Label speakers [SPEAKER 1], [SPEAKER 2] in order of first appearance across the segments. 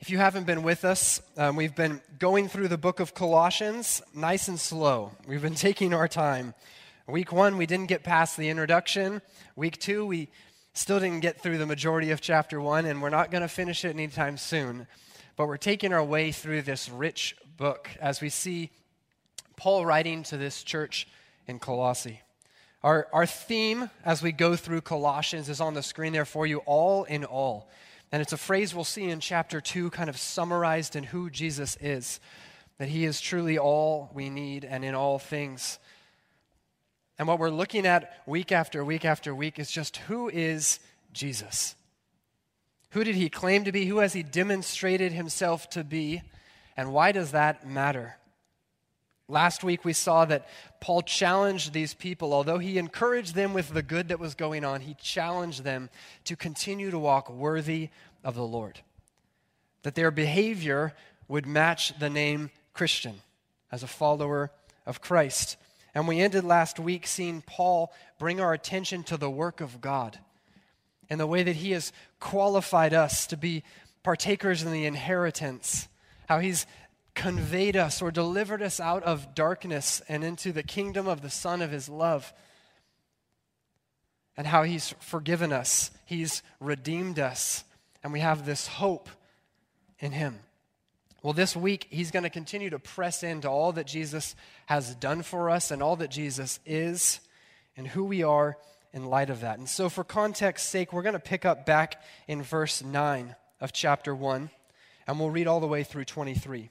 [SPEAKER 1] If you haven't been with us, um, we've been going through the book of Colossians nice and slow. We've been taking our time. Week one, we didn't get past the introduction. Week two, we still didn't get through the majority of chapter one, and we're not going to finish it anytime soon. But we're taking our way through this rich book as we see Paul writing to this church in Colossae. Our, our theme as we go through Colossians is on the screen there for you all in all. And it's a phrase we'll see in chapter 2, kind of summarized in who Jesus is that he is truly all we need and in all things. And what we're looking at week after week after week is just who is Jesus? Who did he claim to be? Who has he demonstrated himself to be? And why does that matter? Last week we saw that Paul challenged these people, although he encouraged them with the good that was going on, he challenged them to continue to walk worthy of the Lord. That their behavior would match the name Christian as a follower of Christ. And we ended last week seeing Paul bring our attention to the work of God and the way that he has qualified us to be partakers in the inheritance, how he's conveyed us or delivered us out of darkness and into the kingdom of the Son of His love. And how He's forgiven us, He's redeemed us, and we have this hope in Him. Well, this week, He's going to continue to press into all that Jesus has done for us and all that Jesus is and who we are in light of that. And so, for context's sake, we're going to pick up back in verse 9 of chapter 1, and we'll read all the way through 23.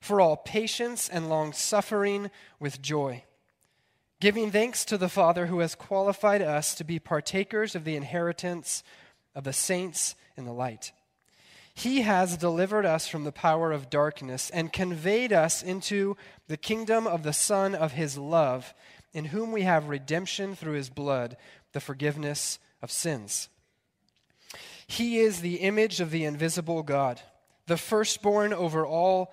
[SPEAKER 1] for all patience and long suffering with joy, giving thanks to the Father who has qualified us to be partakers of the inheritance of the saints in the light. He has delivered us from the power of darkness and conveyed us into the kingdom of the Son of His love, in whom we have redemption through His blood, the forgiveness of sins. He is the image of the invisible God, the firstborn over all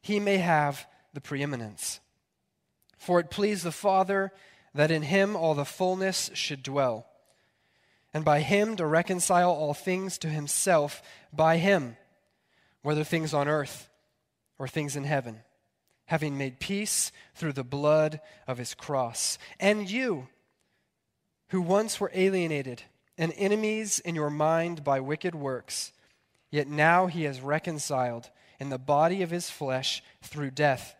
[SPEAKER 1] he may have the preeminence. For it pleased the Father that in him all the fullness should dwell, and by him to reconcile all things to himself, by him, whether things on earth or things in heaven, having made peace through the blood of his cross. And you, who once were alienated and enemies in your mind by wicked works, yet now he has reconciled in the body of his flesh through death,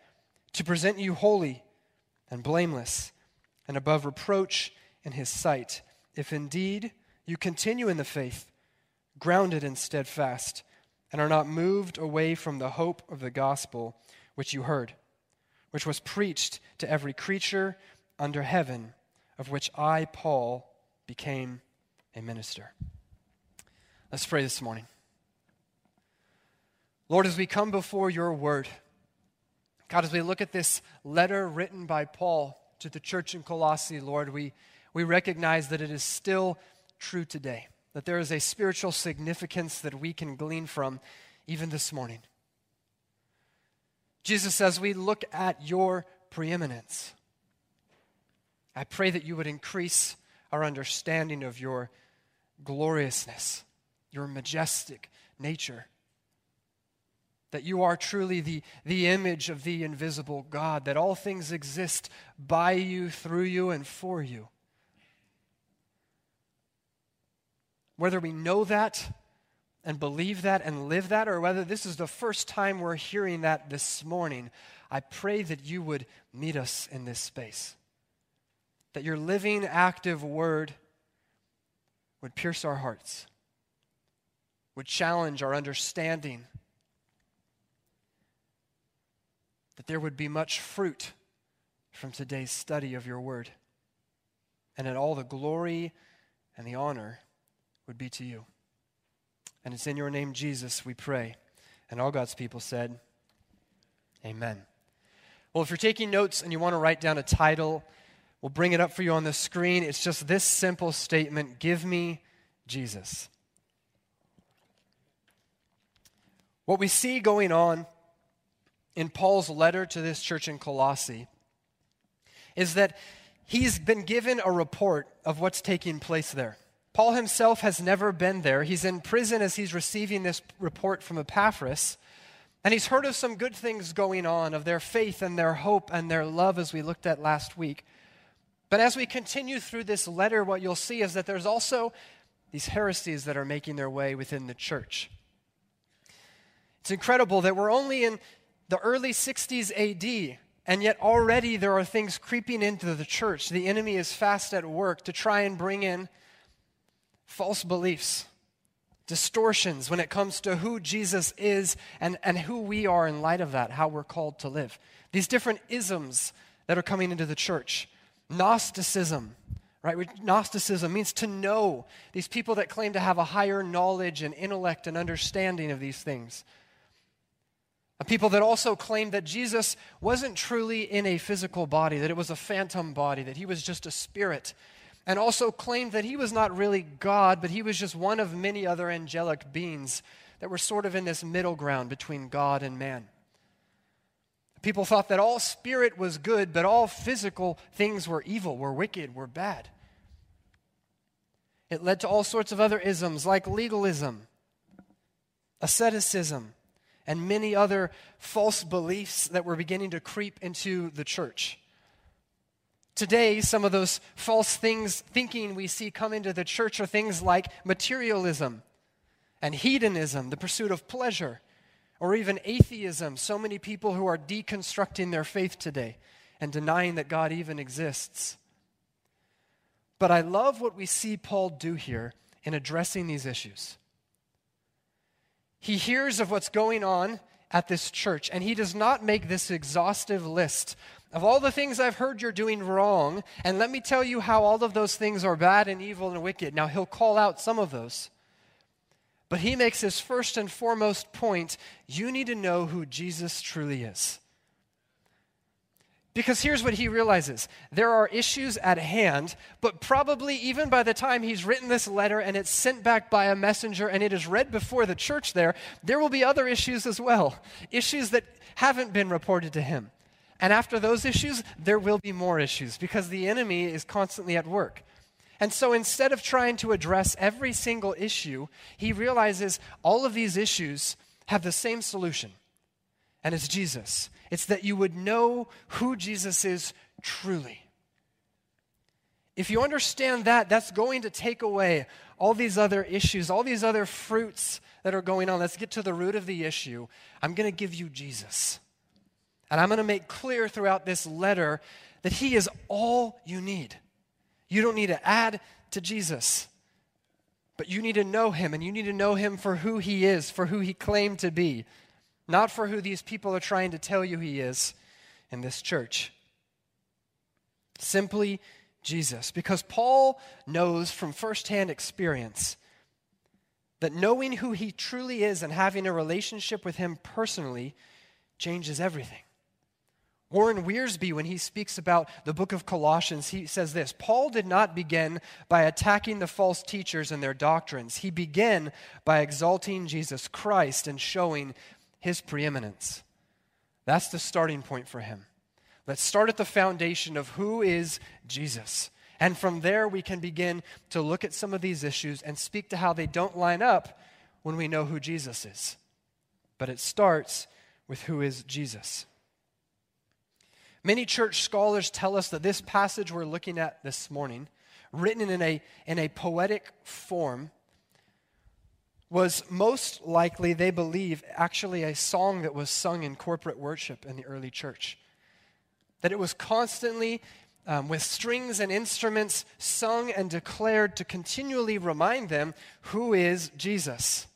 [SPEAKER 1] to present you holy and blameless and above reproach in his sight, if indeed you continue in the faith, grounded and steadfast, and are not moved away from the hope of the gospel which you heard, which was preached to every creature under heaven, of which I, Paul, became a minister. Let's pray this morning. Lord, as we come before your word, God, as we look at this letter written by Paul to the church in Colossae, Lord, we, we recognize that it is still true today, that there is a spiritual significance that we can glean from even this morning. Jesus, as we look at your preeminence, I pray that you would increase our understanding of your gloriousness, your majestic nature that you are truly the, the image of the invisible God, that all things exist by you, through you, and for you. Whether we know that and believe that and live that, or whether this is the first time we're hearing that this morning, I pray that you would meet us in this space. That your living, active word would pierce our hearts, would challenge our understanding, that there would be much fruit from today's study of your word, and that all the glory and the honor would be to you. And it's in your name, Jesus, we pray. And all God's people said, Amen. Well, if you're taking notes and you want to write down a title, we'll bring it up for you on the screen. It's just this simple statement Give me Jesus. What we see going on in Paul's letter to this church in Colossae is that he's been given a report of what's taking place there. Paul himself has never been there. He's in prison as he's receiving this report from Epaphras. And he's heard of some good things going on, of their faith and their hope and their love, as we looked at last week. But as we continue through this letter, what you'll see is that there's also these heresies that are making their way within the church. It's incredible that we're only in the early 60s AD, and yet already there are things creeping into the church. The enemy is fast at work to try and bring in false beliefs, distortions when it comes to who Jesus is and, and who we are in light of that, how we're called to live. These different isms that are coming into the church. Gnosticism, right? Gnosticism means to know. These people that claim to have a higher knowledge and intellect and understanding of these things. A people that also claimed that Jesus wasn't truly in a physical body, that it was a phantom body, that he was just a spirit and also claimed that he was not really God, but he was just one of many other angelic beings that were sort of in this middle ground between God and man. People thought that all spirit was good, but all physical things were evil, were wicked, were bad. It led to all sorts of other isms like legalism, asceticism, and many other false beliefs that were beginning to creep into the church. Today, some of those false things, thinking we see come into the church are things like materialism and hedonism, the pursuit of pleasure, or even atheism. So many people who are deconstructing their faith today and denying that God even exists. But I love what we see Paul do here in addressing these issues. He hears of what's going on at this church, and he does not make this exhaustive list of all the things I've heard you're doing wrong, and let me tell you how all of those things are bad and evil and wicked. Now, he'll call out some of those. But he makes his first and foremost point you need to know who Jesus truly is. Because here's what he realizes there are issues at hand, but probably even by the time he's written this letter and it's sent back by a messenger and it is read before the church there, there will be other issues as well. Issues that haven't been reported to him. And after those issues, there will be more issues because the enemy is constantly at work. And so instead of trying to address every single issue, he realizes all of these issues have the same solution, and it's Jesus. It's that you would know who Jesus is truly. If you understand that, that's going to take away all these other issues, all these other fruits that are going on. Let's get to the root of the issue. I'm going to give you Jesus. And I'm going to make clear throughout this letter that He is all you need. You don't need to add to Jesus, but you need to know Him, and you need to know Him for who He is, for who He claimed to be, not for who these people are trying to tell you He is in this church. Simply Jesus. Because Paul knows from firsthand experience that knowing who He truly is and having a relationship with Him personally changes everything. Warren Wiersbe, when he speaks about the book of Colossians, he says this Paul did not begin by attacking the false teachers and their doctrines. He began by exalting Jesus Christ and showing his preeminence. That's the starting point for him. Let's start at the foundation of who is Jesus. And from there, we can begin to look at some of these issues and speak to how they don't line up when we know who Jesus is. But it starts with who is Jesus. Many church scholars tell us that this passage we're looking at this morning, written in a, in a poetic form, was most likely, they believe, actually a song that was sung in corporate worship in the early church. That it was constantly, um, with strings and instruments, sung and declared to continually remind them who is Jesus,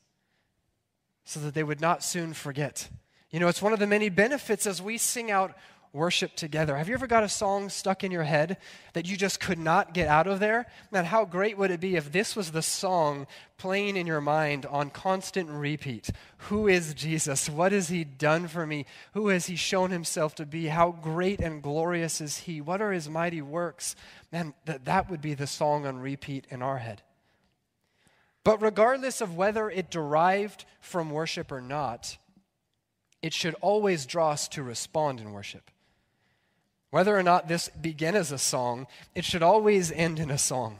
[SPEAKER 1] so that they would not soon forget. You know, it's one of the many benefits as we sing out worship together. Have you ever got a song stuck in your head that you just could not get out of there? Man, how great would it be if this was the song playing in your mind on constant repeat? Who is Jesus? What has he done for me? Who has he shown himself to be? How great and glorious is he? What are his mighty works? Man, that, that would be the song on repeat in our head. But regardless of whether it derived from worship or not, it should always draw us to respond in worship. Whether or not this began as a song, it should always end in a song.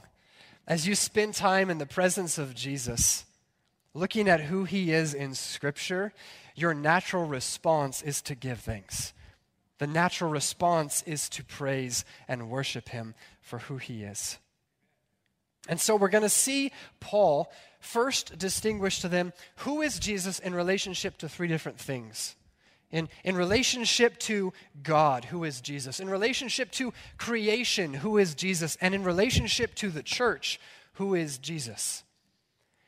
[SPEAKER 1] As you spend time in the presence of Jesus, looking at who he is in Scripture, your natural response is to give thanks. The natural response is to praise and worship him for who he is. And so we're going to see Paul first distinguish to them who is Jesus in relationship to three different things in, in relationship to God, who is Jesus, in relationship to creation, who is Jesus, and in relationship to the church, who is Jesus.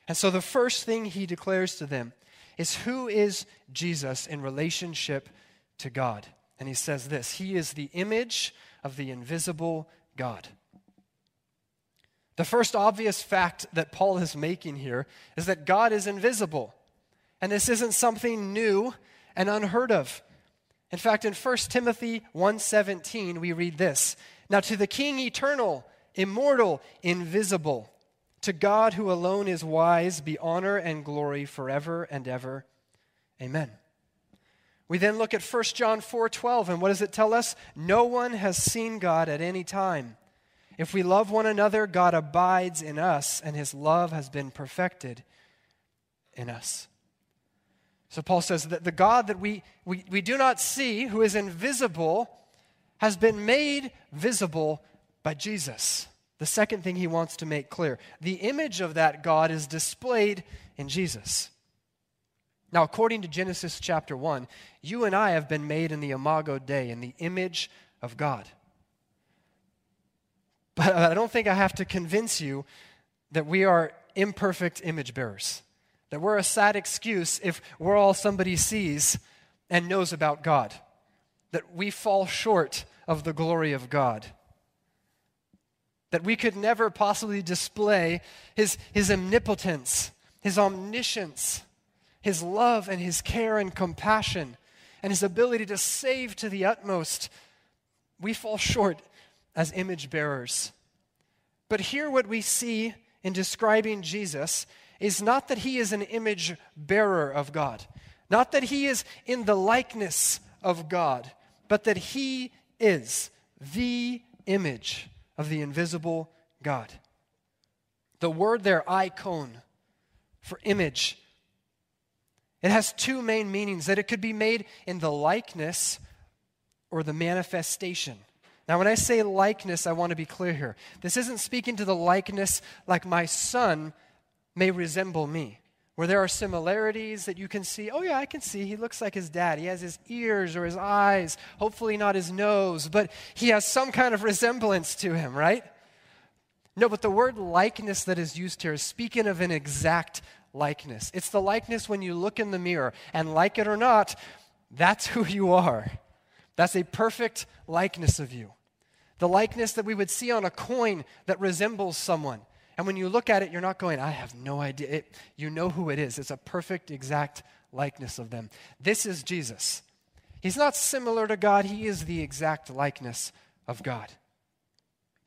[SPEAKER 1] And so the first thing he declares to them is who is Jesus in relationship to God. And he says this He is the image of the invisible God. The first obvious fact that Paul is making here is that God is invisible. And this isn't something new and unheard of. In fact, in 1 Timothy 1:17 we read this. Now to the king eternal, immortal, invisible, to God who alone is wise be honor and glory forever and ever. Amen. We then look at 1 John 4:12 and what does it tell us? No one has seen God at any time. If we love one another, God abides in us and his love has been perfected in us. So Paul says that the God that we, we, we do not see, who is invisible, has been made visible by Jesus. The second thing he wants to make clear the image of that God is displayed in Jesus. Now, according to Genesis chapter 1, you and I have been made in the imago Dei, in the image of God. But I don't think I have to convince you that we are imperfect image bearers. That we're a sad excuse if we're all somebody sees and knows about God. That we fall short of the glory of God. That we could never possibly display his, his omnipotence, his omniscience, his love and his care and compassion, and his ability to save to the utmost. We fall short as image bearers. But here, what we see in describing Jesus is not that he is an image bearer of God, not that he is in the likeness of God, but that he is the image of the invisible God. The word there, icon, for image, it has two main meanings that it could be made in the likeness or the manifestation. Now, when I say likeness, I want to be clear here. This isn't speaking to the likeness like my son may resemble me, where there are similarities that you can see. Oh, yeah, I can see. He looks like his dad. He has his ears or his eyes, hopefully not his nose, but he has some kind of resemblance to him, right? No, but the word likeness that is used here is speaking of an exact likeness. It's the likeness when you look in the mirror, and like it or not, that's who you are. That's a perfect likeness of you. The likeness that we would see on a coin that resembles someone. And when you look at it, you're not going, I have no idea. It, you know who it is. It's a perfect, exact likeness of them. This is Jesus. He's not similar to God, he is the exact likeness of God.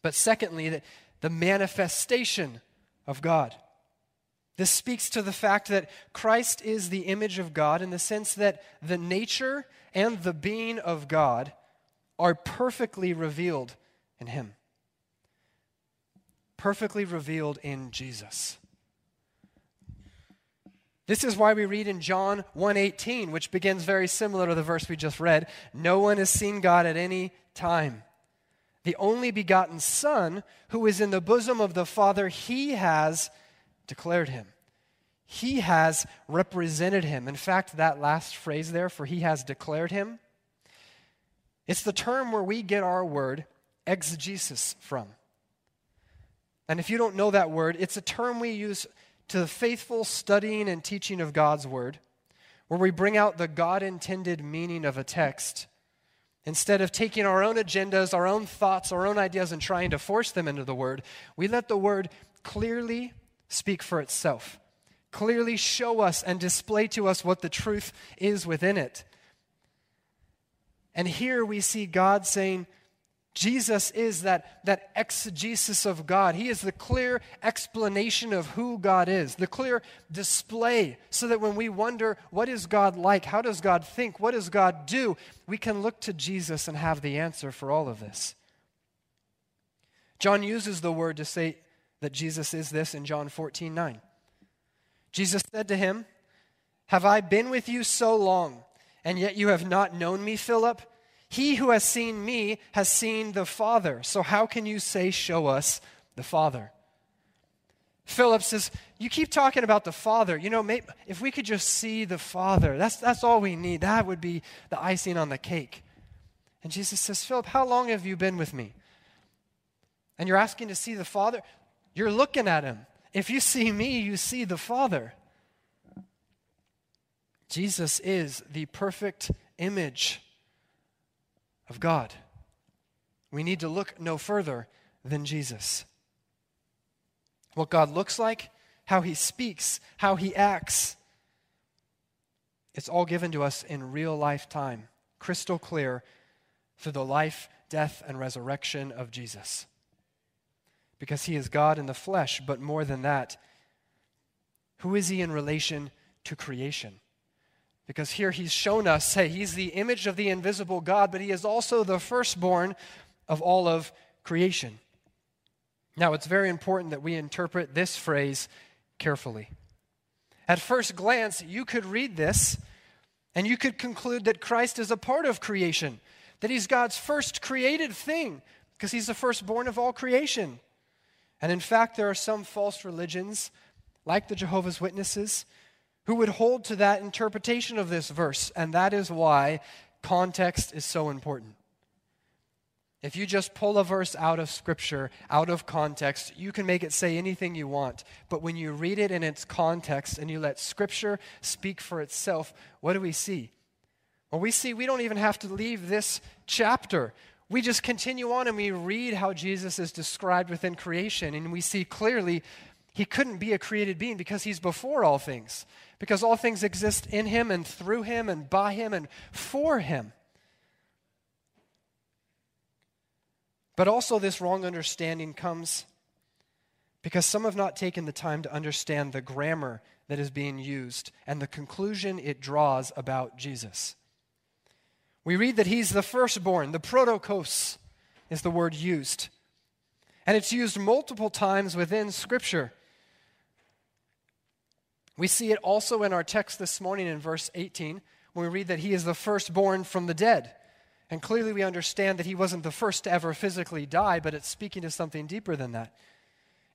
[SPEAKER 1] But secondly, the, the manifestation of God. This speaks to the fact that Christ is the image of God in the sense that the nature and the being of God are perfectly revealed in him perfectly revealed in Jesus. This is why we read in John 1:18, which begins very similar to the verse we just read, no one has seen God at any time. The only begotten Son, who is in the bosom of the Father, he has declared him. he has represented him. In fact, that last phrase there, for he has declared him, it's the term where we get our word exegesis from. And if you don't know that word, it's a term we use to the faithful studying and teaching of God's word, where we bring out the God intended meaning of a text. Instead of taking our own agendas, our own thoughts, our own ideas, and trying to force them into the word, we let the word clearly speak for itself clearly show us and display to us what the truth is within it. And here we see God saying, Jesus is that, that exegesis of God. He is the clear explanation of who God is, the clear display, so that when we wonder, what is God like? How does God think? What does God do? We can look to Jesus and have the answer for all of this. John uses the word to say that Jesus is this in John 14 9. Jesus said to him, Have I been with you so long, and yet you have not known me, Philip? He who has seen me has seen the Father. So how can you say, Show us the Father? Philip says, You keep talking about the Father. You know, maybe, if we could just see the Father, that's, that's all we need. That would be the icing on the cake. And Jesus says, Philip, how long have you been with me? And you're asking to see the Father? You're looking at him. If you see me, you see the Father. Jesus is the perfect image of God. We need to look no further than Jesus. What God looks like, how he speaks, how he acts, it's all given to us in real life time, crystal clear through the life, death, and resurrection of Jesus because he is God in the flesh, but more than that, who is he in relation to creation? Because here he's shown us, hey, he's the image of the invisible God, but he is also the firstborn of all of creation. Now, it's very important that we interpret this phrase carefully. At first glance, you could read this and you could conclude that Christ is a part of creation, that he's God's first created thing, because he's the firstborn of all creation. And in fact, there are some false religions, like the Jehovah's Witnesses, who would hold to that interpretation of this verse. And that is why context is so important. If you just pull a verse out of Scripture, out of context, you can make it say anything you want. But when you read it in its context and you let Scripture speak for itself, what do we see? Well, we see we don't even have to leave this chapter we just continue on and we read how Jesus is described within creation, and we see clearly he couldn't be a created being because he's before all things, because all things exist in him and through him and by him and for him. But also, this wrong understanding comes because some have not taken the time to understand the grammar that is being used and the conclusion it draws about Jesus. We read that he's the firstborn. The protokos is the word used. And it's used multiple times within Scripture. We see it also in our text this morning in verse 18 when we read that he is the firstborn from the dead. And clearly we understand that he wasn't the first to ever physically die, but it's speaking to something deeper than that.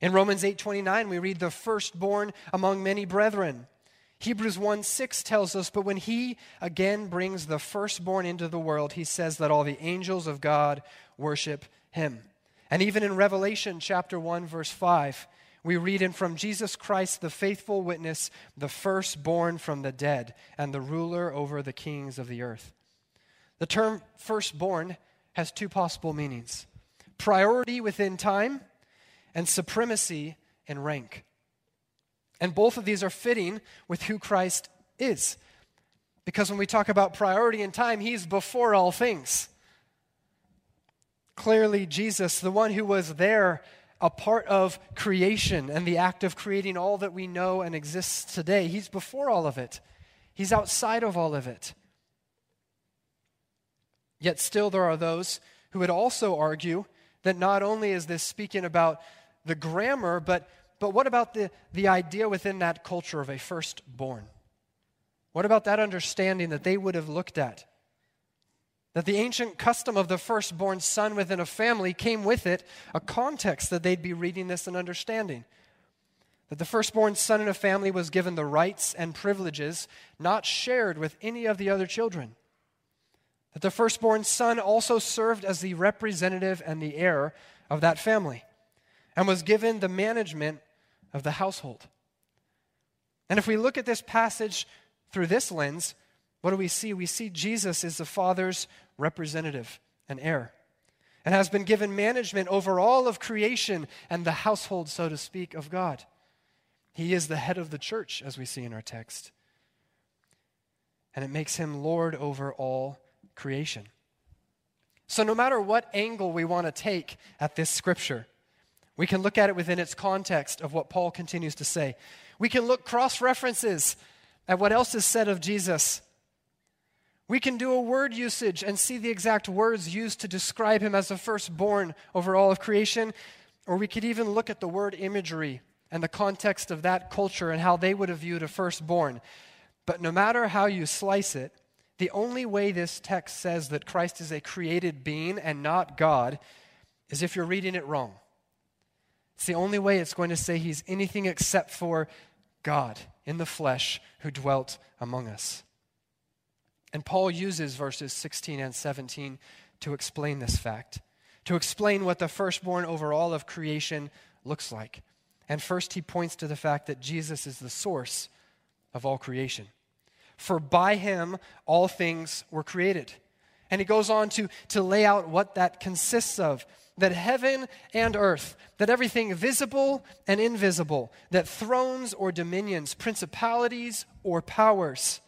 [SPEAKER 1] In Romans 8:29 we read the firstborn among many brethren. Hebrews 1 6 tells us, But when he again brings the firstborn into the world, he says that all the angels of God worship him. And even in Revelation chapter 1, verse 5, we read, And from Jesus Christ, the faithful witness, the firstborn from the dead, and the ruler over the kings of the earth. The term firstborn has two possible meanings priority within time and supremacy in rank. And both of these are fitting with who Christ is. Because when we talk about priority in time, he's before all things. Clearly, Jesus, the one who was there, a part of creation and the act of creating all that we know and exists today, he's before all of it. He's outside of all of it. Yet still, there are those who would also argue that not only is this speaking about the grammar, but but what about the, the idea within that culture of a firstborn? What about that understanding that they would have looked at? That the ancient custom of the firstborn son within a family came with it a context that they'd be reading this and understanding. that the firstborn son in a family was given the rights and privileges not shared with any of the other children. That the firstborn son also served as the representative and the heir of that family and was given the management of the household. And if we look at this passage through this lens, what do we see? We see Jesus is the Father's representative and heir and has been given management over all of creation and the household, so to speak, of God. He is the head of the church, as we see in our text. And it makes him Lord over all creation. So, no matter what angle we want to take at this scripture, we can look at it within its context of what Paul continues to say. We can look cross references at what else is said of Jesus. We can do a word usage and see the exact words used to describe him as the firstborn over all of creation. Or we could even look at the word imagery and the context of that culture and how they would have viewed a firstborn. But no matter how you slice it, the only way this text says that Christ is a created being and not God is if you're reading it wrong. It's the only way it's going to say he's anything except for God in the flesh who dwelt among us. And Paul uses verses 16 and 17 to explain this fact, to explain what the firstborn over all of creation looks like. And first, he points to the fact that Jesus is the source of all creation. For by him all things were created. And he goes on to, to lay out what that consists of that heaven and earth, that everything visible and invisible, that thrones or dominions, principalities or powers.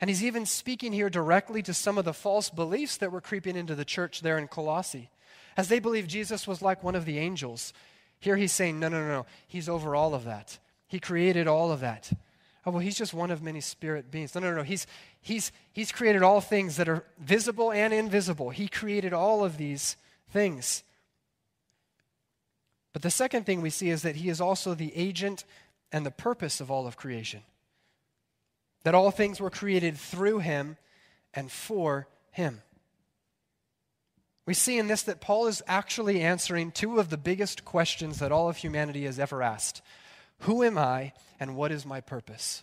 [SPEAKER 1] And he's even speaking here directly to some of the false beliefs that were creeping into the church there in Colossae. As they believed Jesus was like one of the angels, here he's saying, no, no, no, no. He's over all of that. He created all of that. Oh, well, he's just one of many spirit beings. No, no, no. He's, he's, he's created all things that are visible and invisible. He created all of these things. But the second thing we see is that he is also the agent and the purpose of all of creation. That all things were created through him and for him. We see in this that Paul is actually answering two of the biggest questions that all of humanity has ever asked Who am I, and what is my purpose?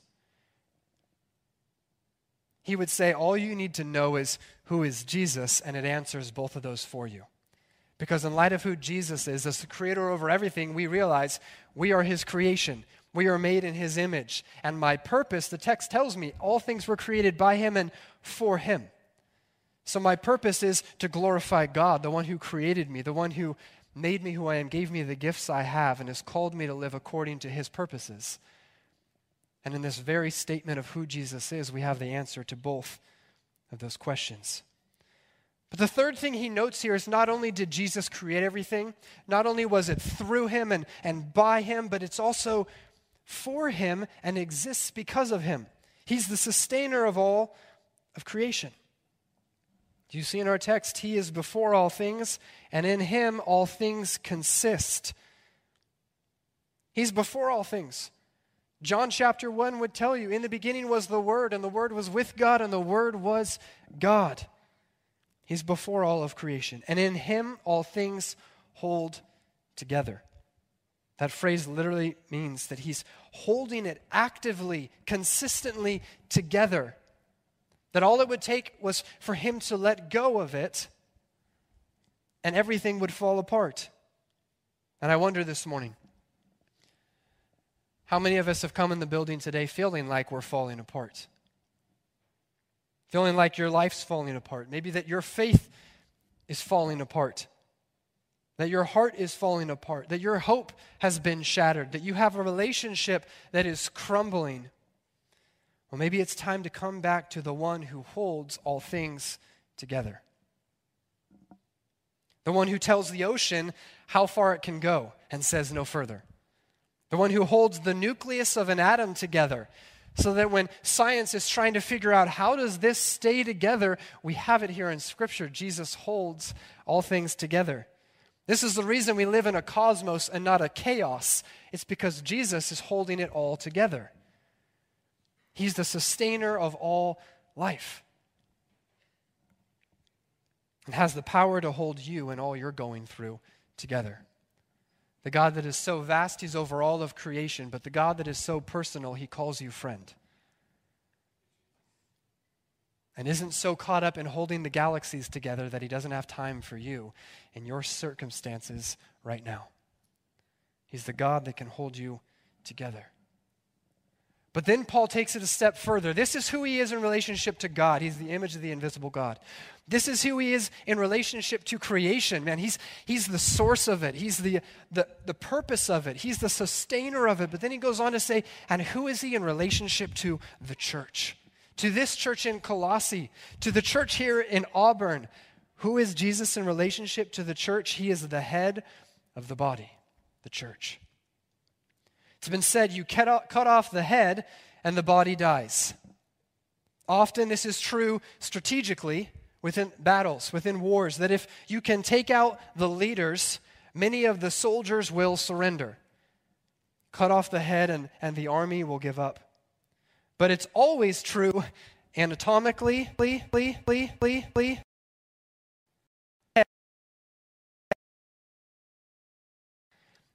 [SPEAKER 1] He would say, All you need to know is who is Jesus, and it answers both of those for you. Because, in light of who Jesus is, as the creator over everything, we realize we are his creation. We are made in his image. And my purpose, the text tells me, all things were created by him and for him. So, my purpose is to glorify God, the one who created me, the one who made me who I am, gave me the gifts I have, and has called me to live according to his purposes. And in this very statement of who Jesus is, we have the answer to both of those questions. But the third thing he notes here is not only did Jesus create everything, not only was it through him and, and by him, but it's also for him and exists because of him. He's the sustainer of all of creation. Do you see in our text? He is before all things, and in him all things consist. He's before all things. John chapter 1 would tell you in the beginning was the Word, and the Word was with God, and the Word was God. He's before all of creation. And in him, all things hold together. That phrase literally means that he's holding it actively, consistently together. That all it would take was for him to let go of it, and everything would fall apart. And I wonder this morning how many of us have come in the building today feeling like we're falling apart? feeling like your life's falling apart, maybe that your faith is falling apart, that your heart is falling apart, that your hope has been shattered, that you have a relationship that is crumbling. Well, maybe it's time to come back to the one who holds all things together. The one who tells the ocean how far it can go and says no further. The one who holds the nucleus of an atom together so that when science is trying to figure out how does this stay together, we have it here in Scripture. Jesus holds all things together. This is the reason we live in a cosmos and not a chaos. It's because Jesus is holding it all together. He's the sustainer of all life and has the power to hold you and all you're going through together. The God that is so vast, he's over all of creation, but the God that is so personal, he calls you friend. And isn't so caught up in holding the galaxies together that he doesn't have time for you in your circumstances right now. He's the God that can hold you together. But then Paul takes it a step further. This is who he is in relationship to God. He's the image of the invisible God. This is who he is in relationship to creation. Man, he's, he's the source of it, he's the, the, the purpose of it, he's the sustainer of it. But then he goes on to say, and who is he in relationship to the church? To this church in Colossae, to the church here in Auburn. Who is Jesus in relationship to the church? He is the head of the body, the church. It's been said you cut off the head and the body dies. Often this is true strategically within battles, within wars, that if you can take out the leaders, many of the soldiers will surrender. Cut off the head and, and the army will give up. But it's always true anatomically,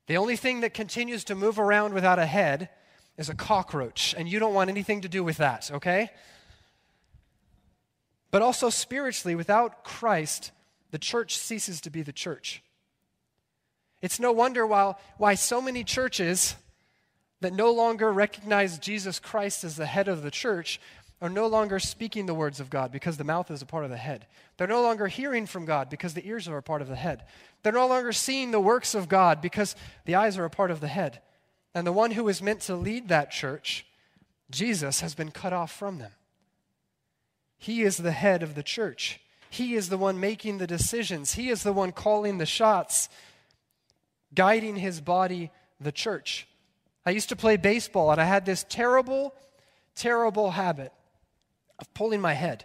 [SPEAKER 1] The only thing that continues to move around without a head is a cockroach, and you don't want anything to do with that, okay? But also spiritually, without Christ, the church ceases to be the church. It's no wonder why, why so many churches that no longer recognize Jesus Christ as the head of the church are no longer speaking the words of God because the mouth is a part of the head. They're no longer hearing from God because the ears are a part of the head. They're no longer seeing the works of God because the eyes are a part of the head. And the one who is meant to lead that church, Jesus, has been cut off from them. He is the head of the church. He is the one making the decisions. He is the one calling the shots, guiding his body, the church. I used to play baseball, and I had this terrible, terrible habit of pulling my head,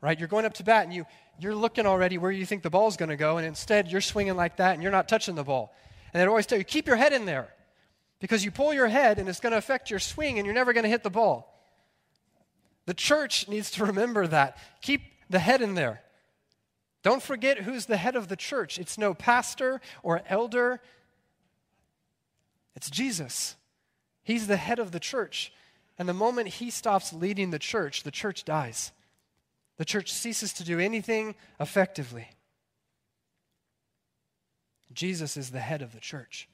[SPEAKER 1] right? You're going up to bat and you, you're looking already where you think the ball's going to go, and instead you're swinging like that and you're not touching the ball. And they'd always tell you, keep your head in there because you pull your head and it's going to affect your swing and you're never going to hit the ball. The church needs to remember that. Keep the head in there. Don't forget who's the head of the church. It's no pastor or elder, it's Jesus. He's the head of the church. And the moment he stops leading the church, the church dies. The church ceases to do anything effectively. Jesus is the head of the church.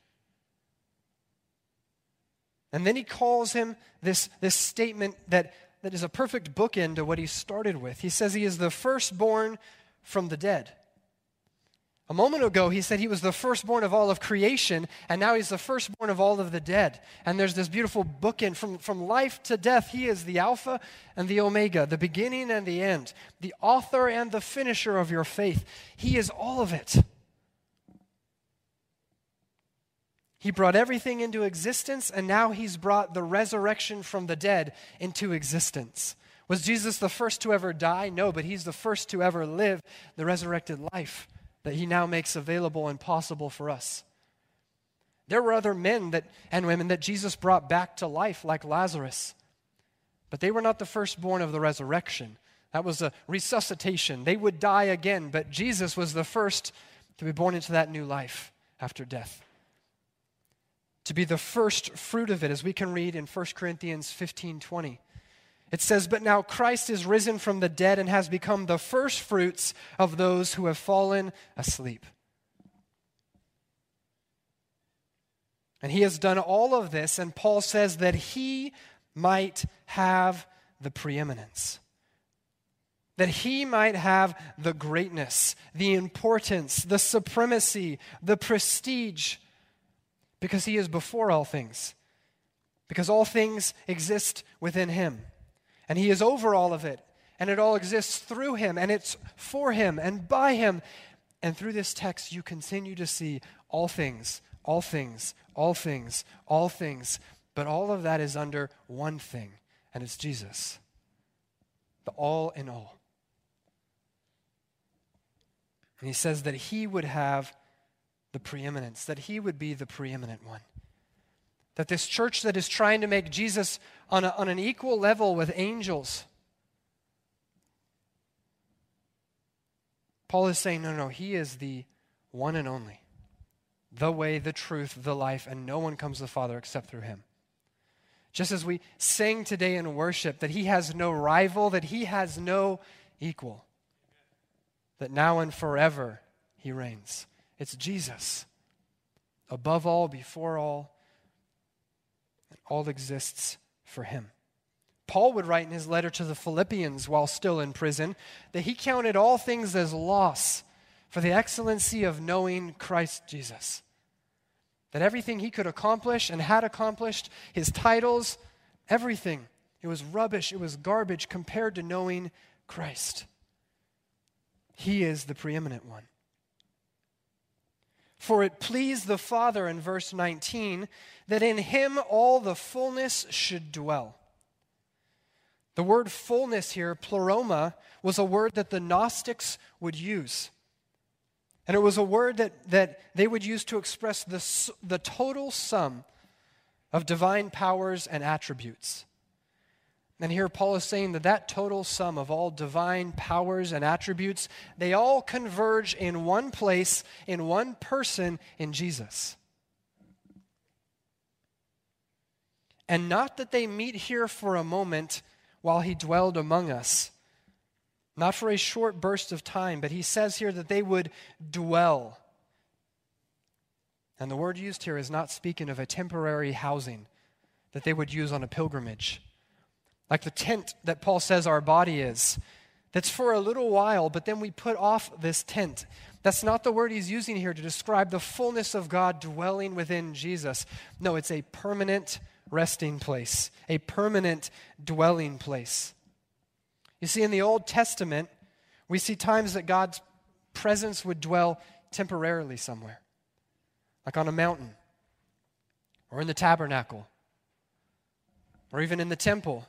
[SPEAKER 1] And then he calls him this, this statement that, that is a perfect bookend to what he started with. He says he is the firstborn from the dead. A moment ago, he said he was the firstborn of all of creation, and now he's the firstborn of all of the dead. And there's this beautiful bookend from, from life to death. He is the Alpha and the Omega, the beginning and the end, the author and the finisher of your faith. He is all of it. He brought everything into existence, and now he's brought the resurrection from the dead into existence. Was Jesus the first to ever die? No, but he's the first to ever live the resurrected life that he now makes available and possible for us. There were other men that, and women that Jesus brought back to life, like Lazarus, but they were not the firstborn of the resurrection. That was a resuscitation. They would die again, but Jesus was the first to be born into that new life after death. To be the first fruit of it, as we can read in 1 Corinthians 15 20. It says, But now Christ is risen from the dead and has become the first fruits of those who have fallen asleep. And he has done all of this, and Paul says that he might have the preeminence. That he might have the greatness, the importance, the supremacy, the prestige, because he is before all things, because all things exist within him. And He is over all of it. And it all exists through Him. And it's for Him and by Him. And through this text, you continue to see all things, all things, all things, all things. But all of that is under one thing, and it's Jesus. The all in all. And he says that he would have the preeminence, that he would be the preeminent one. That this church that is trying to make Jesus on, a, on an equal level with angels, Paul is saying, no, no, he is the one and only, the way, the truth, the life, and no one comes to the Father except through him. Just as we sang today in worship that he has no rival, that he has no equal, that now and forever he reigns. It's Jesus. Above all, before all, all exists for him. Paul would write in his letter to the Philippians while still in prison that he counted all things as loss for the excellency of knowing Christ Jesus. That everything he could accomplish and had accomplished, his titles, everything, it was rubbish, it was garbage compared to knowing Christ. He is the preeminent one. For it pleased the Father in verse 19 that in him all the fullness should dwell. The word fullness here, pleroma, was a word that the Gnostics would use. And it was a word that, that they would use to express the, the total sum of divine powers and attributes. And here Paul is saying that that total sum of all divine powers and attributes, they all converge in one place, in one person, in Jesus. And not that they meet here for a moment while he dwelled among us not for a short burst of time, but he says here that they would dwell. And the word used here is not speaking of a temporary housing that they would use on a pilgrimage. Like the tent that Paul says our body is, that's for a little while, but then we put off this tent. That's not the word he's using here to describe the fullness of God dwelling within Jesus. No, it's a permanent resting place, a permanent dwelling place. You see, in the Old Testament, we see times that God's presence would dwell temporarily somewhere, like on a mountain, or in the tabernacle, or even in the temple.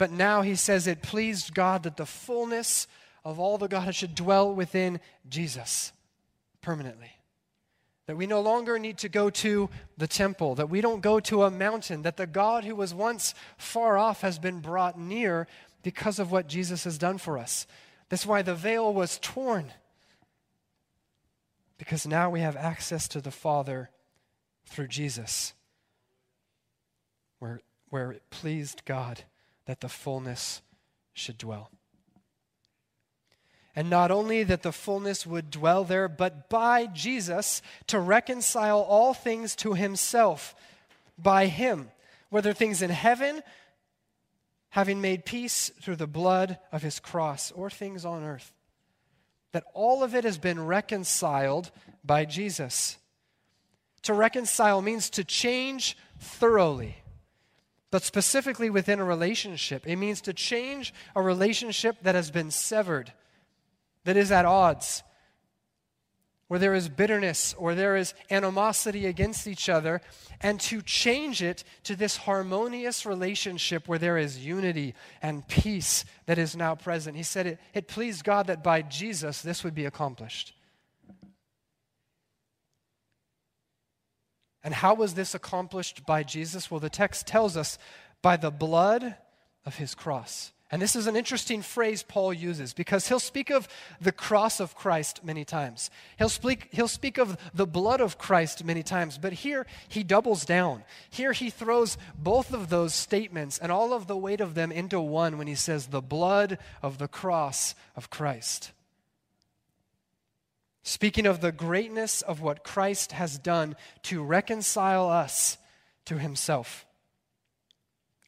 [SPEAKER 1] But now he says it pleased God that the fullness of all the God should dwell within Jesus permanently. That we no longer need to go to the temple, that we don't go to a mountain, that the God who was once far off has been brought near because of what Jesus has done for us. That's why the veil was torn. Because now we have access to the Father through Jesus, where, where it pleased God that the fullness should dwell. And not only that the fullness would dwell there, but by Jesus to reconcile all things to himself, by him, whether things in heaven having made peace through the blood of his cross, or things on earth. That all of it has been reconciled by Jesus. To reconcile means to change thoroughly, but specifically within a relationship. It means to change a relationship that has been severed, that is at odds, where there is bitterness or there is animosity against each other, and to change it to this harmonious relationship where there is unity and peace that is now present. He said it, it pleased God that by Jesus this would be accomplished. And how was this accomplished by Jesus? Well, the text tells us by the blood of his cross. And this is an interesting phrase Paul uses because he'll speak of the cross of Christ many times. He'll speak, he'll speak of the blood of Christ many times, but here he doubles down. Here he throws both of those statements and all of the weight of them into one when he says, the blood of the cross of Christ. Speaking of the greatness of what Christ has done to reconcile us to himself.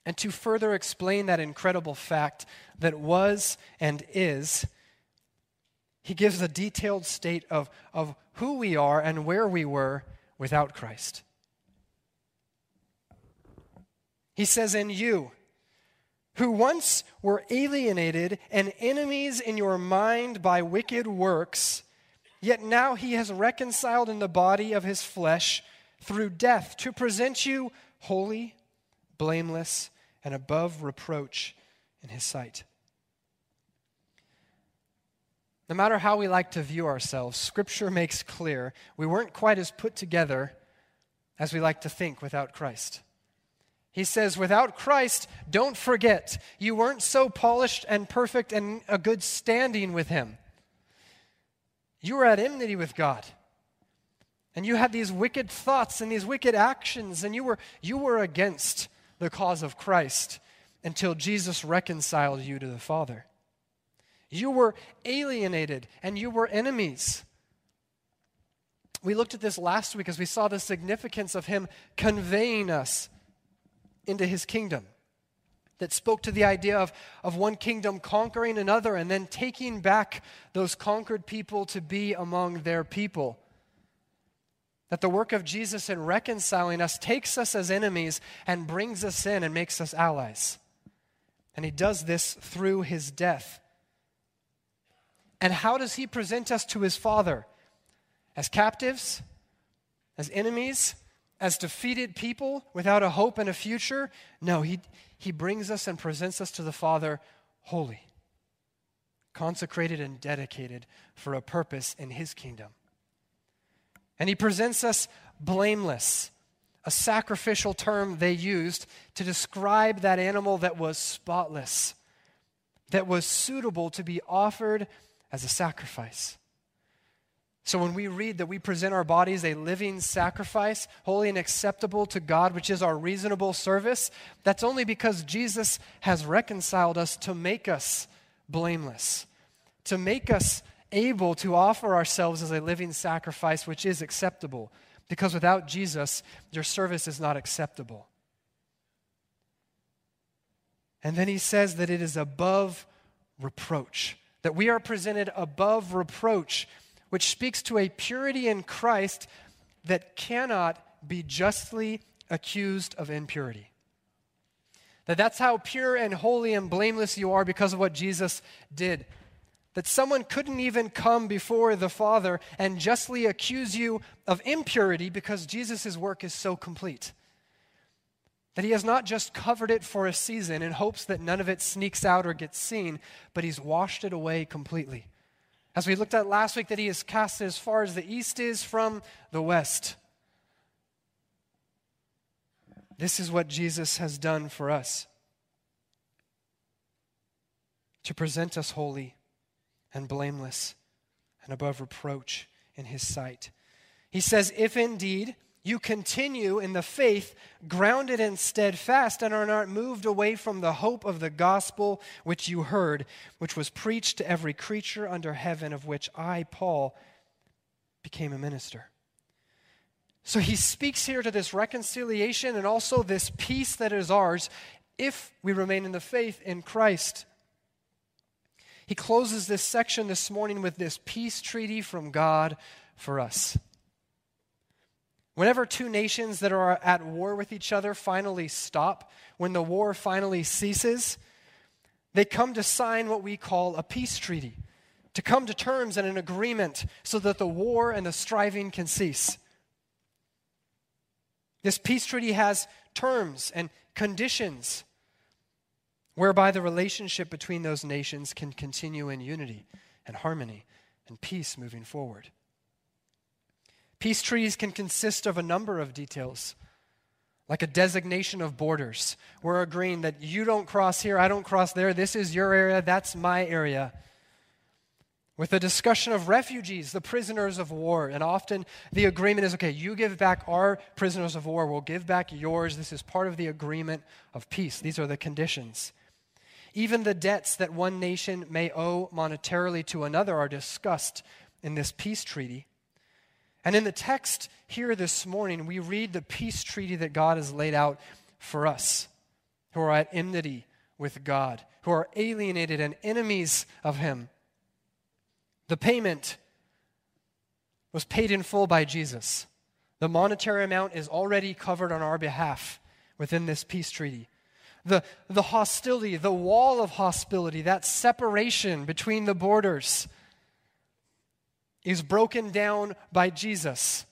[SPEAKER 1] And to further explain that incredible fact that was and is, he gives a detailed state of, of who we are and where we were without Christ. He says, In you, who once were alienated and enemies in your mind by wicked works, yet now he has reconciled in the body of his flesh through death to present you holy, blameless, and above reproach in his sight. No matter how we like to view ourselves, Scripture makes clear we weren't quite as put together as we like to think without Christ. He says, without Christ, don't forget, you weren't so polished and perfect and a good standing with Him. You were at enmity with God. And you had these wicked thoughts and these wicked actions, and you were, you were against the cause of Christ until Jesus reconciled you to the Father. You were alienated and you were enemies. We looked at this last week as we saw the significance of Him conveying us into His kingdom. That spoke to the idea of, of one kingdom conquering another and then taking back those conquered people to be among their people. That the work of Jesus in reconciling us takes us as enemies and brings us in and makes us allies. And He does this through His death. And how does He present us to His Father? as captives, as enemies, as defeated people without a hope and a future. No, he, he brings us and presents us to the Father holy, consecrated and dedicated for a purpose in His kingdom. And He presents us blameless, a sacrificial term they used to describe that animal that was spotless, that was suitable to be offered as a sacrifice. So when we read that we present our bodies a living sacrifice, holy and acceptable to God, which is our reasonable service, that's only because Jesus has reconciled us to make us blameless, to make us able to offer ourselves as a living sacrifice, which is acceptable. Because without Jesus, your service is not acceptable. And then he says that it is above reproach, that we are presented above reproach which speaks to a purity in Christ that cannot be justly accused of impurity. That that's how pure and holy and blameless you are because of what Jesus did. That someone couldn't even come before the Father and justly accuse you of impurity because Jesus' work is so complete. That he has not just covered it for a season in hopes that none of it sneaks out or gets seen, but he's washed it away completely. As we looked at last week, that he is cast as far as the east is from the west. This is what Jesus has done for us to present us holy and blameless and above reproach in his sight. He says, If indeed you continue in the faith, grounded and steadfast, and are not moved away from the hope of the gospel which you heard, which was preached to every creature under heaven, of which I, Paul, became a minister. So he speaks here to this reconciliation and also this peace that is ours if we remain in the faith in Christ. He closes this section this morning with this peace treaty from God for us. Whenever two nations that are at war with each other finally stop, when the war finally ceases, they come to sign what we call a peace treaty, to come to terms and an agreement so that the war and the striving can cease. This peace treaty has terms and conditions whereby the relationship between those nations can continue in unity and harmony and peace moving forward. Peace treaties can consist of a number of details, like a designation of borders. We're agreeing that you don't cross here, I don't cross there, this is your area, that's my area. With a discussion of refugees, the prisoners of war, and often the agreement is okay, you give back our prisoners of war, we'll give back yours. This is part of the agreement of peace. These are the conditions. Even the debts that one nation may owe monetarily to another are discussed in this peace treaty. And in the text here this morning, we read the peace treaty that God has laid out for us who are at enmity with God, who are alienated and enemies of Him. The payment was paid in full by Jesus. The monetary amount is already covered on our behalf within this peace treaty. The, the hostility, the wall of hostility, that separation between the borders, is broken down by Jesus.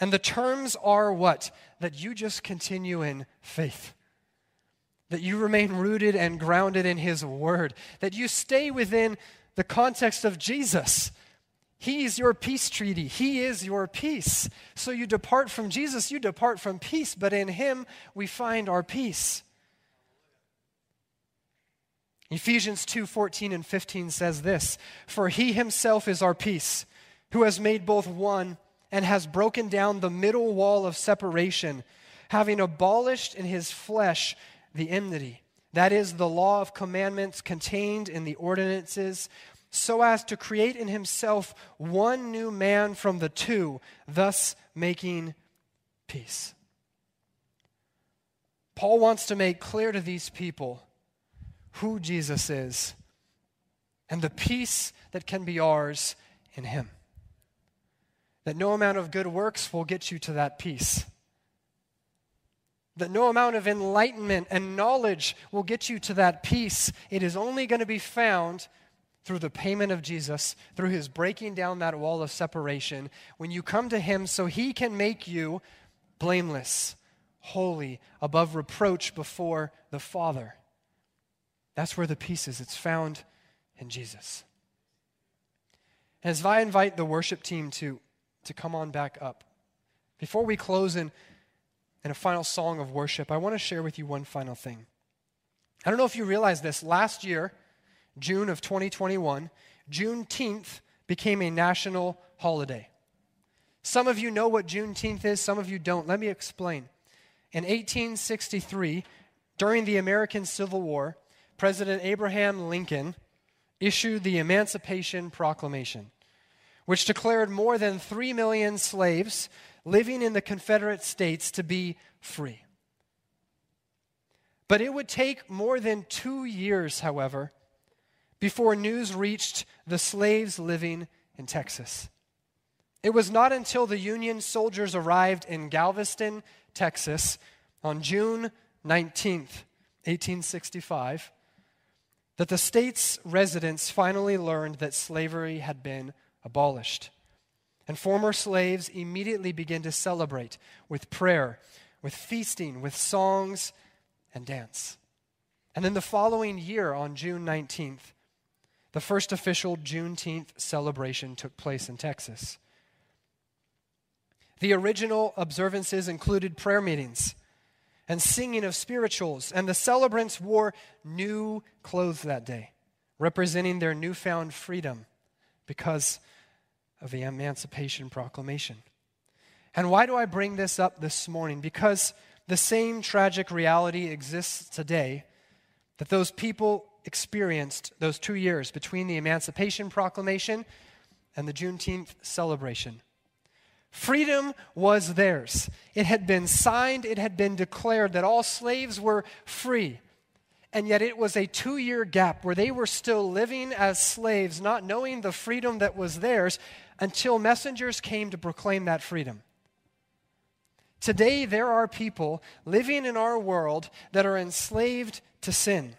[SPEAKER 1] And the terms are what? That you just continue in faith. That you remain rooted and grounded in His Word. That you stay within the context of Jesus. He is your peace treaty. He is your peace. So you depart from Jesus, you depart from peace, but in Him we find our peace. Ephesians 2 14 and 15 says this For he himself is our peace, who has made both one and has broken down the middle wall of separation, having abolished in his flesh the enmity. That is, the law of commandments contained in the ordinances, so as to create in himself one new man from the two, thus making peace. Paul wants to make clear to these people who Jesus is and the peace that can be ours in him that no amount of good works will get you to that peace. That no amount of enlightenment and knowledge will get you to that peace. It is only going to be found through the payment of Jesus, through his breaking down that wall of separation, when you come to him so he can make you blameless, holy, above reproach before the Father. That's where the peace is. It's found in Jesus. As I invite the worship team to to come on back up. Before we close in, in a final song of worship, I want to share with you one final thing. I don't know if you realize this. Last year, June of 2021, Juneteenth became a national holiday. Some of you know what Juneteenth is, some of you don't. Let me explain. In 1863, during the American Civil War, President Abraham Lincoln issued the Emancipation Proclamation which declared more than 3 million slaves living in the Confederate States to be free. But it would take more than two years, however, before news reached the slaves living in Texas. It was not until the Union soldiers arrived in Galveston, Texas, on June 19th, 1865, that the state's residents finally learned that slavery had been abolished. And former slaves immediately begin to celebrate with prayer, with feasting, with songs and dance. And then the following year, on June 19th, the first official Juneteenth celebration took place in Texas. The original observances included prayer meetings and singing of spirituals, and the celebrants wore new clothes that day, representing their newfound freedom because of the Emancipation Proclamation. And why do I bring this up this morning? Because the same tragic reality exists today that those people experienced those two years between the Emancipation Proclamation and the Juneteenth celebration. Freedom was theirs. It had been signed, it had been declared that all slaves were free. And yet it was a two year gap where they were still living as slaves, not knowing the freedom that was theirs, until messengers came to proclaim that freedom. Today, there are people living in our world that are enslaved to sin,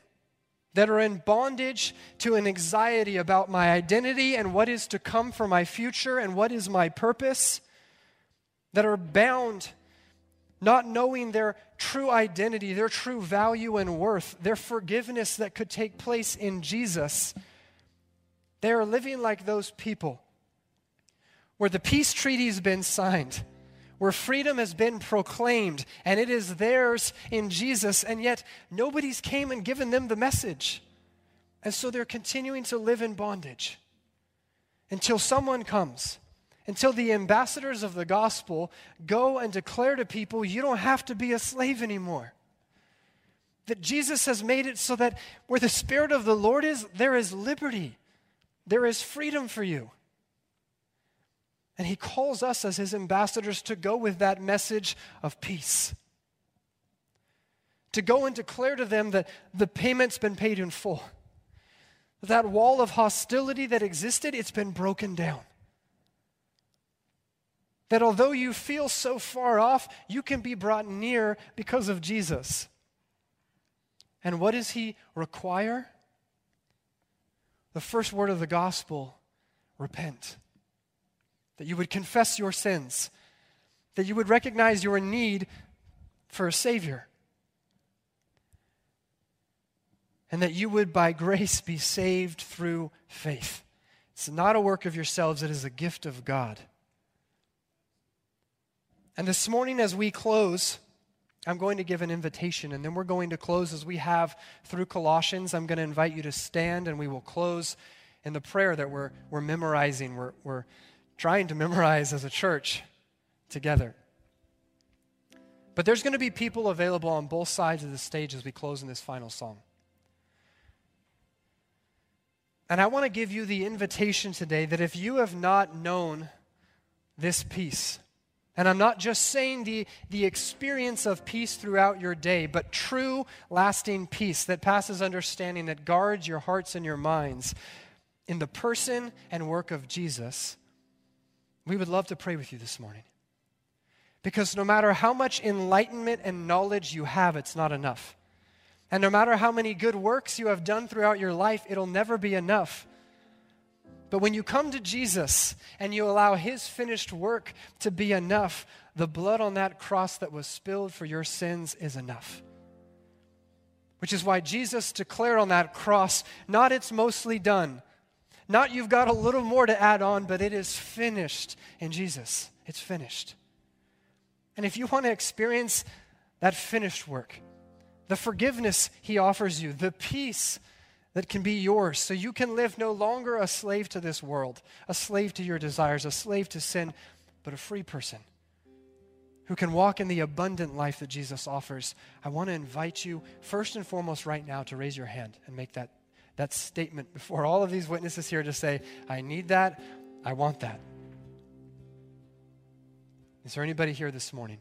[SPEAKER 1] that are in bondage to an anxiety about my identity and what is to come for my future and what is my purpose, that are bound not knowing their true identity, their true value and worth, their forgiveness that could take place in Jesus. They are living like those people where the peace treaty has been signed, where freedom has been proclaimed, and it is theirs in Jesus, and yet nobody's came and given them the message. And so they're continuing to live in bondage until someone comes, until the ambassadors of the gospel go and declare to people, you don't have to be a slave anymore. That Jesus has made it so that where the Spirit of the Lord is, there is liberty, there is freedom for you. And he calls us as his ambassadors to go with that message of peace. To go and declare to them that the payment's been paid in full. That wall of hostility that existed, it's been broken down. That although you feel so far off, you can be brought near because of Jesus. And what does he require? The first word of the gospel repent that you would confess your sins, that you would recognize your need for a Savior, and that you would, by grace, be saved through faith. It's not a work of yourselves, it is a gift of God. And this morning, as we close, I'm going to give an invitation, and then we're going to close as we have through Colossians. I'm going to invite you to stand, and we will close in the prayer that we're, we're memorizing. We're, we're trying to memorize as a church together. But there's going to be people available on both sides of the stage as we close in this final song. And I want to give you the invitation today that if you have not known this peace, and I'm not just saying the, the experience of peace throughout your day, but true, lasting peace that passes understanding, that guards your hearts and your minds in the person and work of Jesus, we would love to pray with you this morning. Because no matter how much enlightenment and knowledge you have, it's not enough. And no matter how many good works you have done throughout your life, it'll never be enough. But when you come to Jesus and you allow his finished work to be enough, the blood on that cross that was spilled for your sins is enough. Which is why Jesus declared on that cross, not it's mostly done, not you've got a little more to add on, but it is finished in Jesus. It's finished. And if you want to experience that finished work, the forgiveness he offers you, the peace that can be yours, so you can live no longer a slave to this world, a slave to your desires, a slave to sin, but a free person who can walk in the abundant life that Jesus offers. I want to invite you, first and foremost, right now, to raise your hand and make that that statement before all of these witnesses here to say, I need that, I want that. Is there anybody here this morning?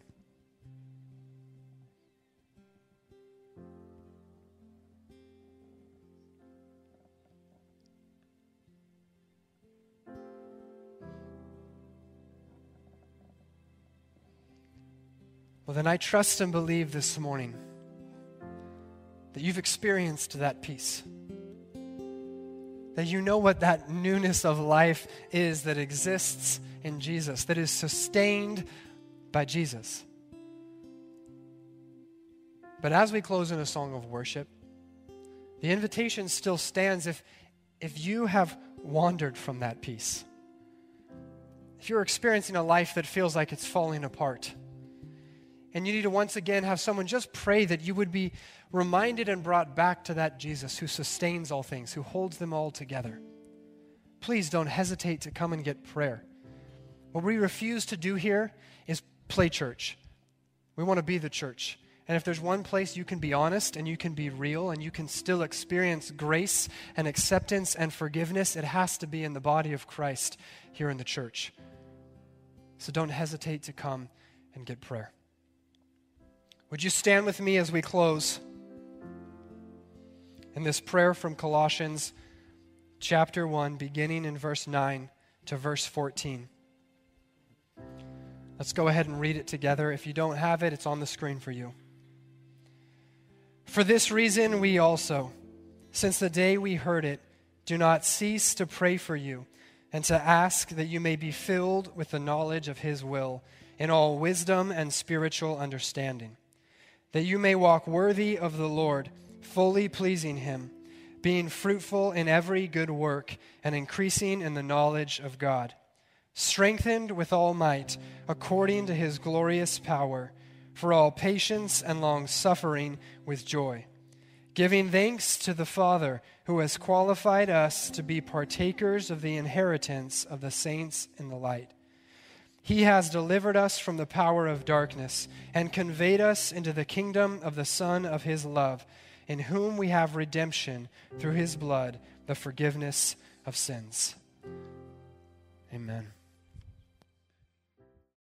[SPEAKER 1] Well, then I trust and believe this morning that you've experienced that peace. That you know what that newness of life is that exists in Jesus, that is sustained by Jesus. But as we close in a song of worship, the invitation still stands if, if you have wandered from that peace. If you're experiencing a life that feels like it's falling apart, and you need to once again have someone just pray that you would be reminded and brought back to that Jesus who sustains all things, who holds them all together. Please don't hesitate to come and get prayer. What we refuse to do here is play church. We want to be the church. And if there's one place you can be honest and you can be real and you can still experience grace and acceptance and forgiveness, it has to be in the body of Christ here in the church. So don't hesitate to come and get prayer. Would you stand with me as we close in this prayer from Colossians chapter 1, beginning in verse 9 to verse 14? Let's go ahead and read it together. If you don't have it, it's on the screen for you. For this reason, we also, since the day we heard it, do not cease to pray for you and to ask that you may be filled with the knowledge of His will in all wisdom and spiritual understanding that you may walk worthy of the Lord, fully pleasing him, being fruitful in every good work and increasing in the knowledge of God, strengthened with all might according to his glorious power, for all patience and long suffering with joy, giving thanks to the Father who has qualified us to be partakers of the inheritance of the saints in the light. He has delivered us from the power of darkness and conveyed us into the kingdom of the Son of His love, in whom we have redemption through His blood, the forgiveness of sins. Amen.